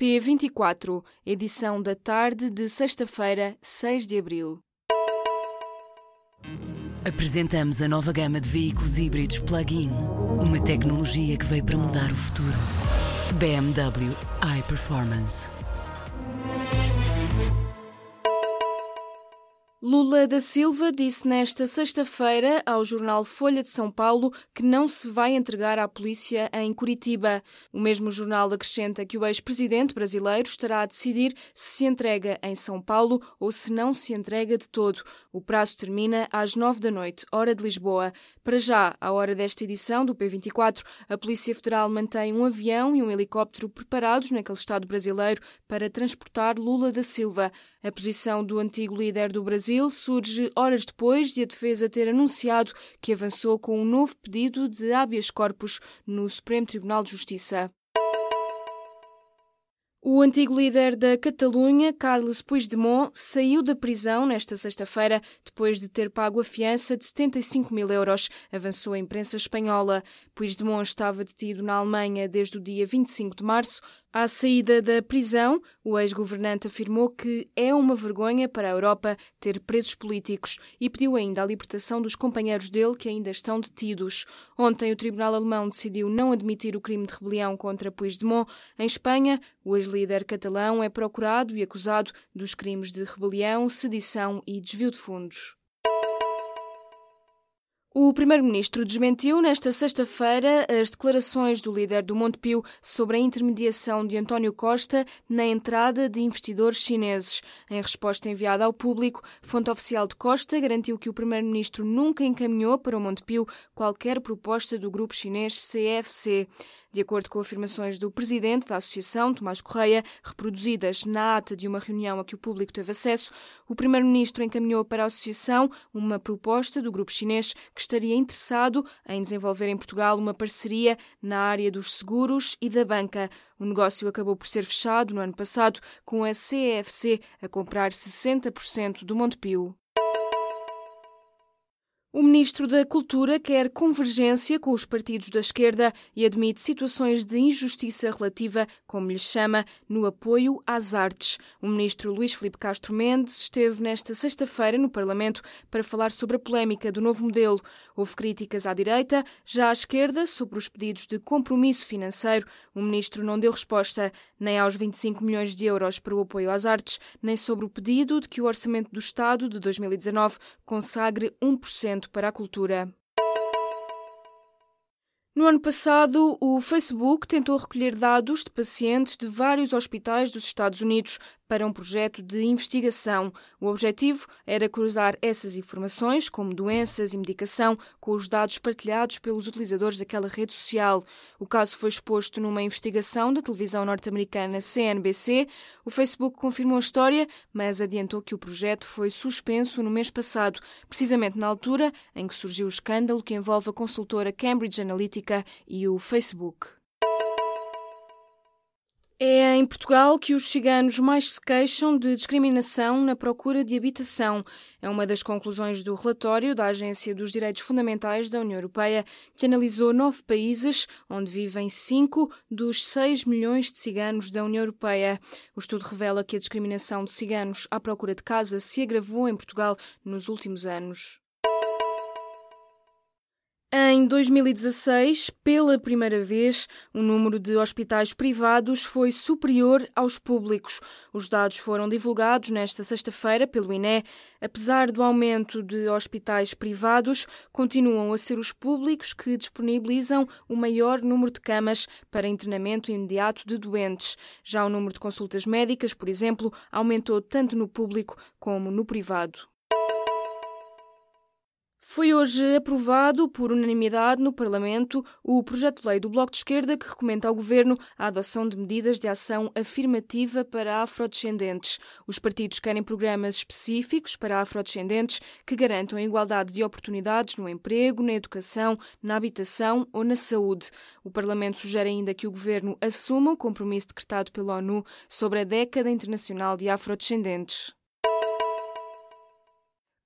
P24, edição da tarde de sexta-feira, 6 de abril. Apresentamos a nova gama de veículos híbridos plug-in. Uma tecnologia que veio para mudar o futuro. BMW iPerformance. Lula da Silva disse nesta sexta-feira ao jornal Folha de São Paulo que não se vai entregar à polícia em Curitiba. O mesmo jornal acrescenta que o ex-presidente brasileiro estará a decidir se se entrega em São Paulo ou se não se entrega de todo. O prazo termina às nove da noite, hora de Lisboa. Para já, à hora desta edição do P24, a Polícia Federal mantém um avião e um helicóptero preparados naquele estado brasileiro para transportar Lula da Silva. A posição do antigo líder do Brasil surge horas depois de a defesa ter anunciado que avançou com um novo pedido de habeas corpus no Supremo Tribunal de Justiça. O antigo líder da Catalunha, Carles Puigdemont, saiu da prisão nesta sexta-feira depois de ter pago a fiança de 75 mil euros, avançou a imprensa espanhola. Puigdemont estava detido na Alemanha desde o dia 25 de março. À saída da prisão, o ex-governante afirmou que é uma vergonha para a Europa ter presos políticos e pediu ainda a libertação dos companheiros dele que ainda estão detidos. Ontem, o Tribunal Alemão decidiu não admitir o crime de rebelião contra Puigdemont. Em Espanha, o ex-líder catalão é procurado e acusado dos crimes de rebelião, sedição e desvio de fundos. O primeiro-ministro desmentiu nesta sexta-feira as declarações do líder do Montepio sobre a intermediação de António Costa na entrada de investidores chineses. Em resposta enviada ao público, fonte oficial de Costa garantiu que o primeiro-ministro nunca encaminhou para o Montepio qualquer proposta do grupo chinês CFC. De acordo com afirmações do presidente da Associação, Tomás Correia, reproduzidas na ata de uma reunião a que o público teve acesso, o primeiro-ministro encaminhou para a Associação uma proposta do grupo chinês que estaria interessado em desenvolver em Portugal uma parceria na área dos seguros e da banca. O negócio acabou por ser fechado no ano passado, com a CFC a comprar 60% do Montepio. O ministro da Cultura quer convergência com os partidos da esquerda e admite situações de injustiça relativa, como lhe chama, no apoio às artes. O ministro Luís Filipe Castro Mendes esteve nesta sexta-feira no Parlamento para falar sobre a polémica do novo modelo. Houve críticas à direita, já à esquerda, sobre os pedidos de compromisso financeiro. O ministro não deu resposta nem aos 25 milhões de euros para o apoio às artes, nem sobre o pedido de que o orçamento do Estado de 2019 consagre 1% para a cultura. No ano passado, o Facebook tentou recolher dados de pacientes de vários hospitais dos Estados Unidos para um projeto de investigação. O objetivo era cruzar essas informações, como doenças e medicação, com os dados partilhados pelos utilizadores daquela rede social. O caso foi exposto numa investigação da televisão norte-americana CNBC. O Facebook confirmou a história, mas adiantou que o projeto foi suspenso no mês passado, precisamente na altura em que surgiu o escândalo que envolve a consultora Cambridge Analytica e o Facebook. É em Portugal que os ciganos mais se queixam de discriminação na procura de habitação. É uma das conclusões do relatório da Agência dos Direitos Fundamentais da União Europeia, que analisou nove países, onde vivem cinco dos seis milhões de ciganos da União Europeia. O estudo revela que a discriminação de ciganos à procura de casa se agravou em Portugal nos últimos anos. Em 2016, pela primeira vez, o número de hospitais privados foi superior aos públicos. Os dados foram divulgados nesta sexta-feira pelo INE. Apesar do aumento de hospitais privados, continuam a ser os públicos que disponibilizam o maior número de camas para internamento imediato de doentes. Já o número de consultas médicas, por exemplo, aumentou tanto no público como no privado. Foi hoje aprovado por unanimidade no Parlamento o projeto de lei do Bloco de Esquerda que recomenda ao Governo a adoção de medidas de ação afirmativa para afrodescendentes. Os partidos querem programas específicos para afrodescendentes que garantam a igualdade de oportunidades no emprego, na educação, na habitação ou na saúde. O Parlamento sugere ainda que o Governo assuma o compromisso decretado pela ONU sobre a década internacional de afrodescendentes.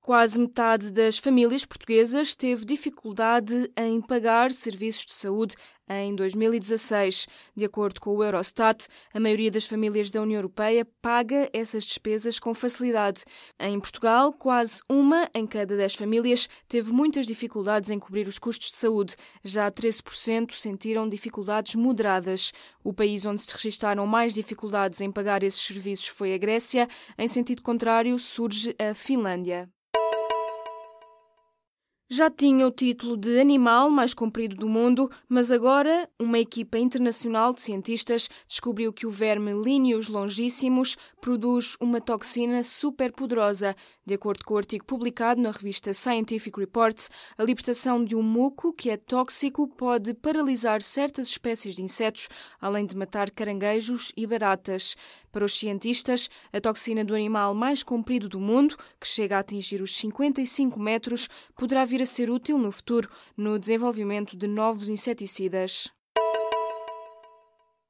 Quase metade das famílias portuguesas teve dificuldade em pagar serviços de saúde em 2016. De acordo com o Eurostat, a maioria das famílias da União Europeia paga essas despesas com facilidade. Em Portugal, quase uma em cada dez famílias teve muitas dificuldades em cobrir os custos de saúde. Já 13% sentiram dificuldades moderadas. O país onde se registaram mais dificuldades em pagar esses serviços foi a Grécia. Em sentido contrário, surge a Finlândia. Já tinha o título de animal mais comprido do mundo, mas agora uma equipa internacional de cientistas descobriu que o verme Líneos longíssimos produz uma toxina super poderosa. De acordo com o artigo publicado na revista Scientific Reports, a libertação de um muco que é tóxico pode paralisar certas espécies de insetos, além de matar caranguejos e baratas. Para os cientistas, a toxina do animal mais comprido do mundo, que chega a atingir os 55 metros, poderá vir a ser útil no futuro no desenvolvimento de novos inseticidas.